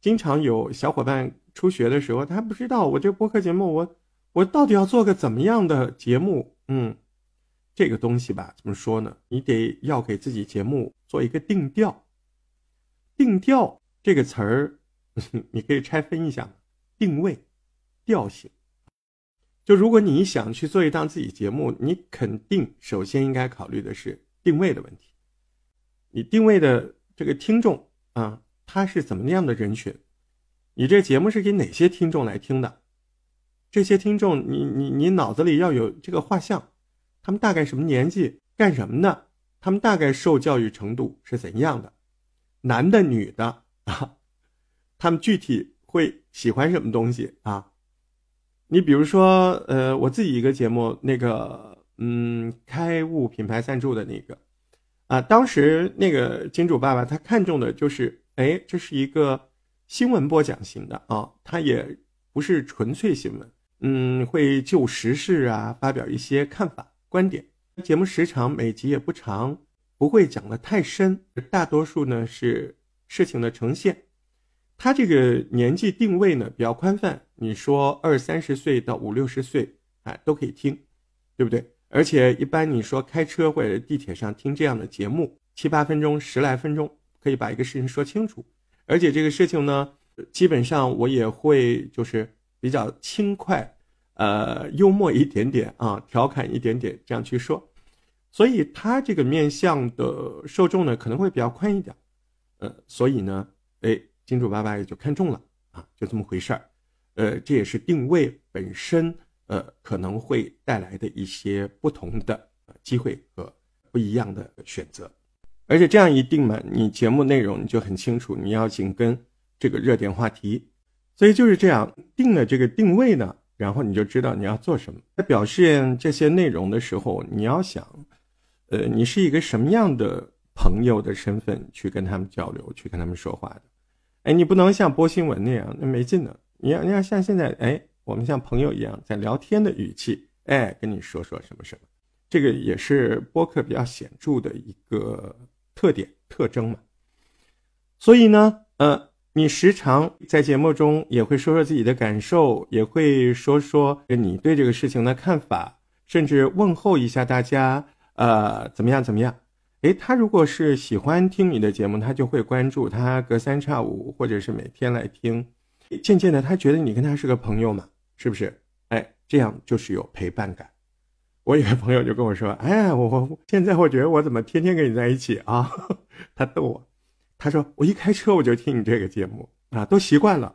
经常有小伙伴初学的时候，他不知道我这播客节目，我我到底要做个怎么样的节目？嗯，这个东西吧，怎么说呢？你得要给自己节目做一个定调。定调这个词儿，你可以拆分一下，定位、调性。就如果你想去做一档自己节目，你肯定首先应该考虑的是定位的问题。你定位的这个听众啊。他是怎么样的人群？你这节目是给哪些听众来听的？这些听众，你你你脑子里要有这个画像，他们大概什么年纪，干什么的？他们大概受教育程度是怎样的？男的、女的啊？他们具体会喜欢什么东西啊？你比如说，呃，我自己一个节目，那个，嗯，开物品牌赞助的那个，啊，当时那个金主爸爸他看中的就是。哎，这是一个新闻播讲型的啊，它也不是纯粹新闻，嗯，会就时事啊发表一些看法观点。节目时长每集也不长，不会讲的太深，大多数呢是事情的呈现。它这个年纪定位呢比较宽泛，你说二三十岁到五六十岁，哎都可以听，对不对？而且一般你说开车或者地铁上听这样的节目，七八分钟、十来分钟。可以把一个事情说清楚，而且这个事情呢，基本上我也会就是比较轻快，呃，幽默一点点啊，调侃一点点这样去说，所以他这个面向的受众呢可能会比较宽一点，呃，所以呢，哎，金主爸爸也就看中了啊，就这么回事儿，呃，这也是定位本身呃可能会带来的一些不同的机会和不一样的选择。而且这样一定嘛，你节目内容你就很清楚，你要紧跟这个热点话题，所以就是这样定了这个定位呢，然后你就知道你要做什么。在表现这些内容的时候，你要想，呃，你是一个什么样的朋友的身份去跟他们交流，去跟他们说话的？哎，你不能像播新闻那样，那没劲的。你要你要像现在，哎，我们像朋友一样在聊天的语气，哎，跟你说说什么什么，这个也是播客比较显著的一个。特点特征嘛，所以呢，呃，你时常在节目中也会说说自己的感受，也会说说你对这个事情的看法，甚至问候一下大家，呃，怎么样怎么样？诶，他如果是喜欢听你的节目，他就会关注，他隔三差五或者是每天来听，渐渐的他觉得你跟他是个朋友嘛，是不是？哎，这样就是有陪伴感。我有个朋友就跟我说：“哎，我我现在我觉得我怎么天天跟你在一起啊？” 他逗我，他说：“我一开车我就听你这个节目啊，都习惯了。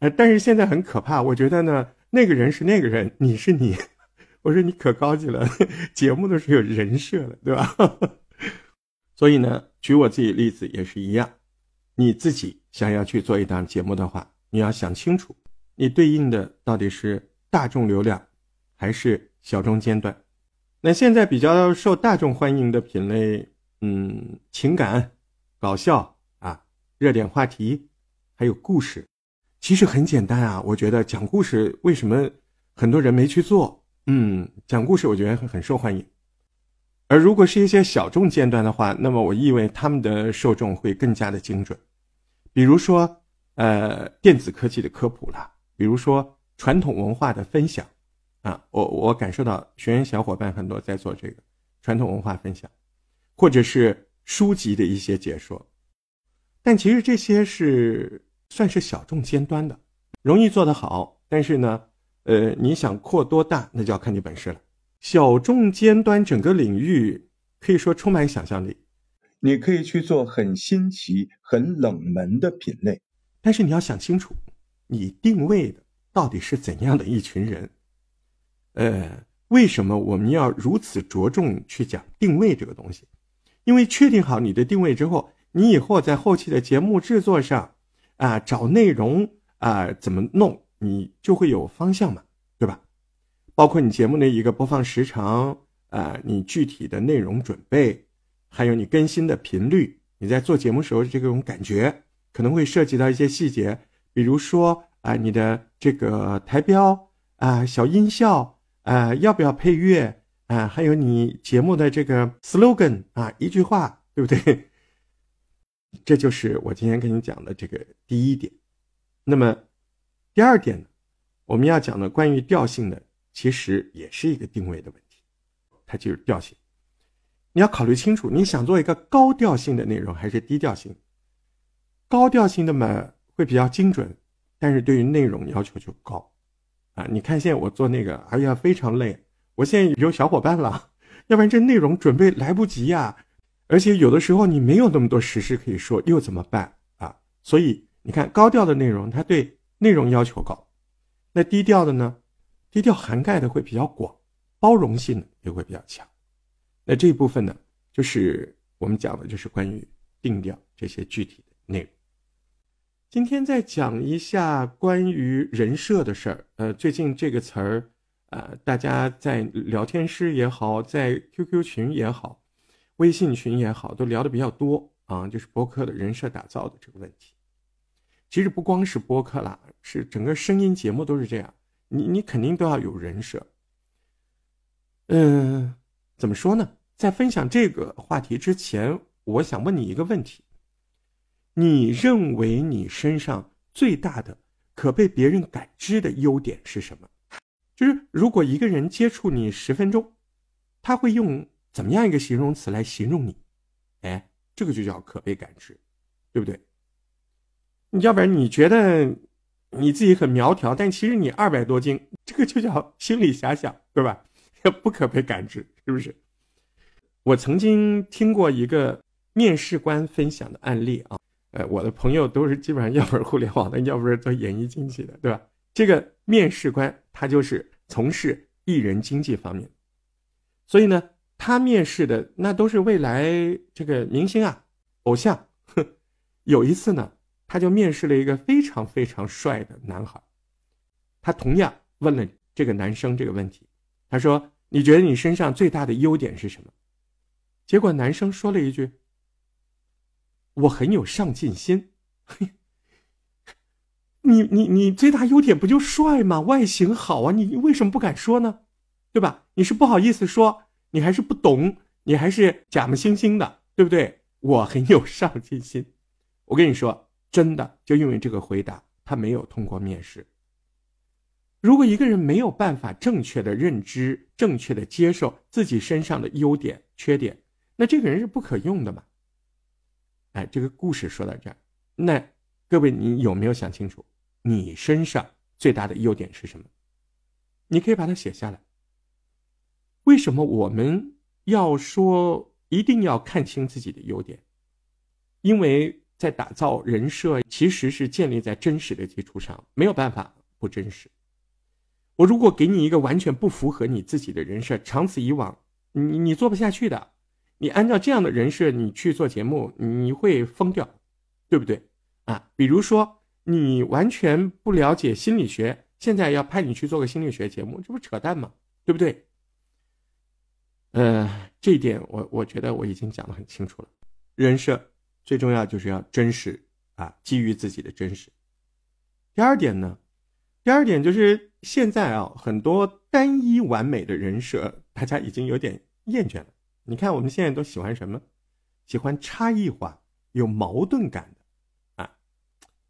呃，但是现在很可怕，我觉得呢，那个人是那个人，你是你。我说你可高级了，节目都是有人设的，对吧？所以呢，举我自己例子也是一样，你自己想要去做一档节目的话，你要想清楚，你对应的到底是大众流量，还是小众尖端。”那现在比较受大众欢迎的品类，嗯，情感、搞笑啊，热点话题，还有故事，其实很简单啊。我觉得讲故事为什么很多人没去做？嗯，讲故事我觉得很很受欢迎。而如果是一些小众尖端的话，那么我意味他们的受众会更加的精准。比如说，呃，电子科技的科普啦，比如说传统文化的分享。啊，我我感受到学员小伙伴很多在做这个传统文化分享，或者是书籍的一些解说，但其实这些是算是小众尖端的，容易做得好。但是呢，呃，你想扩多大，那就要看你本事了。小众尖端整个领域可以说充满想象力，你可以去做很新奇、很冷门的品类，但是你要想清楚，你定位的到底是怎样的一群人。呃，为什么我们要如此着重去讲定位这个东西？因为确定好你的定位之后，你以后在后期的节目制作上，啊，找内容啊，怎么弄，你就会有方向嘛，对吧？包括你节目的一个播放时长啊，你具体的内容准备，还有你更新的频率，你在做节目时候的这种感觉，可能会涉及到一些细节，比如说啊，你的这个台标啊，小音效。啊，要不要配乐啊？还有你节目的这个 slogan 啊，一句话，对不对？这就是我今天跟你讲的这个第一点那么第二点呢，我们要讲的关于调性的，其实也是一个定位的问题，它就是调性。你要考虑清楚，你想做一个高调性的内容还是低调性？高调性的嘛会比较精准，但是对于内容要求就高啊！你看现在我做那个，哎呀非常累，我现在有小伙伴了，要不然这内容准备来不及呀。而且有的时候你没有那么多实事可以说，又怎么办啊？所以你看高调的内容，它对内容要求高，那低调的呢？低调涵盖的会比较广，包容性也会比较强。那这一部分呢，就是我们讲的，就是关于定调这些具体的内容。今天再讲一下关于人设的事儿。呃，最近这个词儿，呃，大家在聊天室也好，在 QQ 群也好，微信群也好，都聊的比较多啊，就是播客的人设打造的这个问题。其实不光是播客啦，是整个声音节目都是这样，你你肯定都要有人设。嗯。怎么说呢？在分享这个话题之前，我想问你一个问题：你认为你身上最大的可被别人感知的优点是什么？就是如果一个人接触你十分钟，他会用怎么样一个形容词来形容你？哎，这个就叫可被感知，对不对？要不然你觉得你自己很苗条，但其实你二百多斤，这个就叫心理遐想，对吧？不可被感知，是不是？我曾经听过一个面试官分享的案例啊，呃，我的朋友都是基本上要不是互联网的，要不是做演艺经济的，对吧？这个面试官他就是从事艺人经济方面，所以呢，他面试的那都是未来这个明星啊，偶像。有一次呢，他就面试了一个非常非常帅的男孩，他同样问了这个男生这个问题，他说。你觉得你身上最大的优点是什么？结果男生说了一句：“我很有上进心。”嘿你你你最大优点不就帅吗？外形好啊！你为什么不敢说呢？对吧？你是不好意思说，你还是不懂，你还是假模惺惺的，对不对？我很有上进心。我跟你说，真的，就因为这个回答，他没有通过面试。如果一个人没有办法正确的认知、正确的接受自己身上的优点、缺点，那这个人是不可用的嘛？哎，这个故事说到这儿，那各位你有没有想清楚，你身上最大的优点是什么？你可以把它写下来。为什么我们要说一定要看清自己的优点？因为在打造人设，其实是建立在真实的基础上，没有办法不真实。我如果给你一个完全不符合你自己的人设，长此以往，你你做不下去的。你按照这样的人设，你去做节目，你会疯掉，对不对？啊，比如说你完全不了解心理学，现在要派你去做个心理学节目，这不扯淡吗？对不对？呃，这一点我我觉得我已经讲得很清楚了。人设最重要就是要真实啊，基于自己的真实。第二点呢？第二点就是现在啊，很多单一完美的人设，大家已经有点厌倦了。你看我们现在都喜欢什么？喜欢差异化、有矛盾感的啊。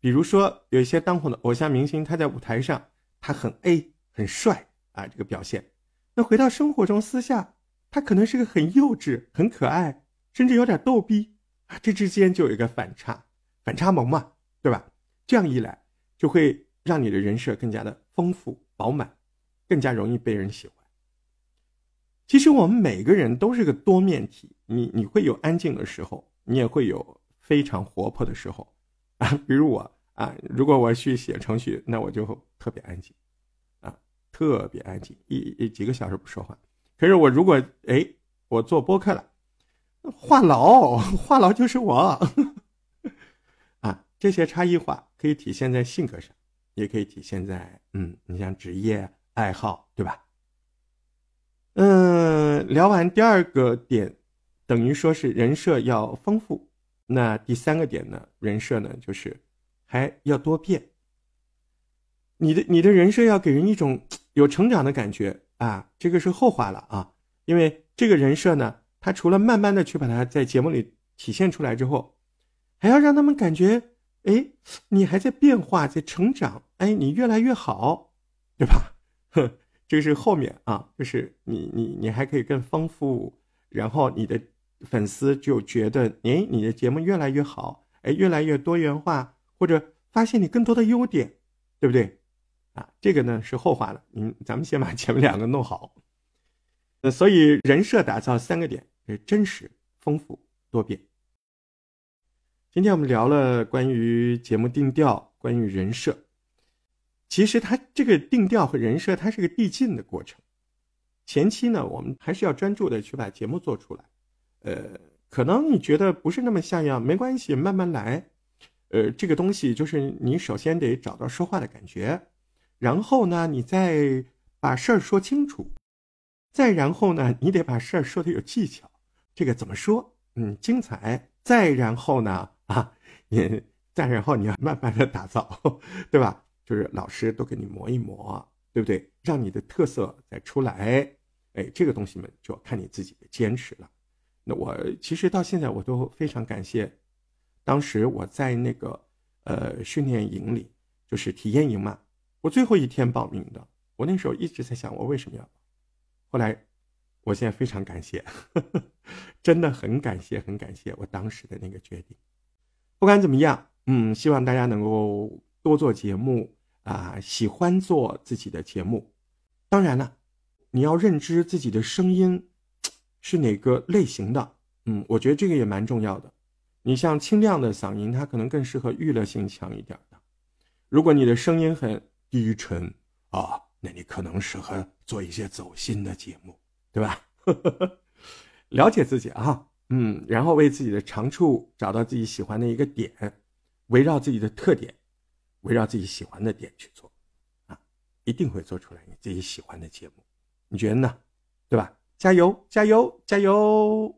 比如说有一些当红的偶像明星，他在舞台上他很 A 很帅啊，这个表现，那回到生活中私下，他可能是个很幼稚、很可爱，甚至有点逗逼啊。这之间就有一个反差，反差萌嘛，对吧？这样一来就会。让你的人设更加的丰富饱满，更加容易被人喜欢。其实我们每个人都是个多面体，你你会有安静的时候，你也会有非常活泼的时候啊。比如我啊，如果我去写程序，那我就特别安静啊，特别安静，一一几个小时不说话。可是我如果哎，我做播客了，话痨，话痨就是我 啊。这些差异化可以体现在性格上。也可以体现在，嗯，你像职业爱好，对吧？嗯，聊完第二个点，等于说是人设要丰富。那第三个点呢？人设呢，就是还要多变。你的你的人设要给人一种有成长的感觉啊，这个是后话了啊。因为这个人设呢，他除了慢慢的去把它在节目里体现出来之后，还要让他们感觉哎，你还在变化，在成长，哎，你越来越好，对吧？哼，这是后面啊，就是你你你还可以更丰富，然后你的粉丝就觉得，哎，你的节目越来越好，哎，越来越多元化，或者发现你更多的优点，对不对？啊，这个呢是后话了，嗯，咱们先把前面两个弄好。呃，所以人设打造三个点：是真实、丰富、多变。今天我们聊了关于节目定调，关于人设。其实它这个定调和人设，它是个递进的过程。前期呢，我们还是要专注的去把节目做出来。呃，可能你觉得不是那么像样，没关系，慢慢来。呃，这个东西就是你首先得找到说话的感觉，然后呢，你再把事儿说清楚，再然后呢，你得把事儿说的有技巧。这个怎么说？嗯，精彩。再然后呢？啊，你再然后你要慢慢的打造，对吧？就是老师都给你磨一磨，对不对？让你的特色再出来，哎，这个东西们就要看你自己的坚持了。那我其实到现在我都非常感谢，当时我在那个呃训练营里，就是体验营嘛，我最后一天报名的，我那时候一直在想我为什么要，后来我现在非常感谢，真的很感谢很感谢我当时的那个决定。不管怎么样，嗯，希望大家能够多做节目啊，喜欢做自己的节目。当然了，你要认知自己的声音是哪个类型的，嗯，我觉得这个也蛮重要的。你像清亮的嗓音，它可能更适合娱乐性强一点的。如果你的声音很低沉啊，那你可能适合做一些走心的节目，对吧？了解自己啊。嗯，然后为自己的长处找到自己喜欢的一个点，围绕自己的特点，围绕自己喜欢的点去做，啊，一定会做出来你自己喜欢的节目，你觉得呢？对吧？加油，加油，加油！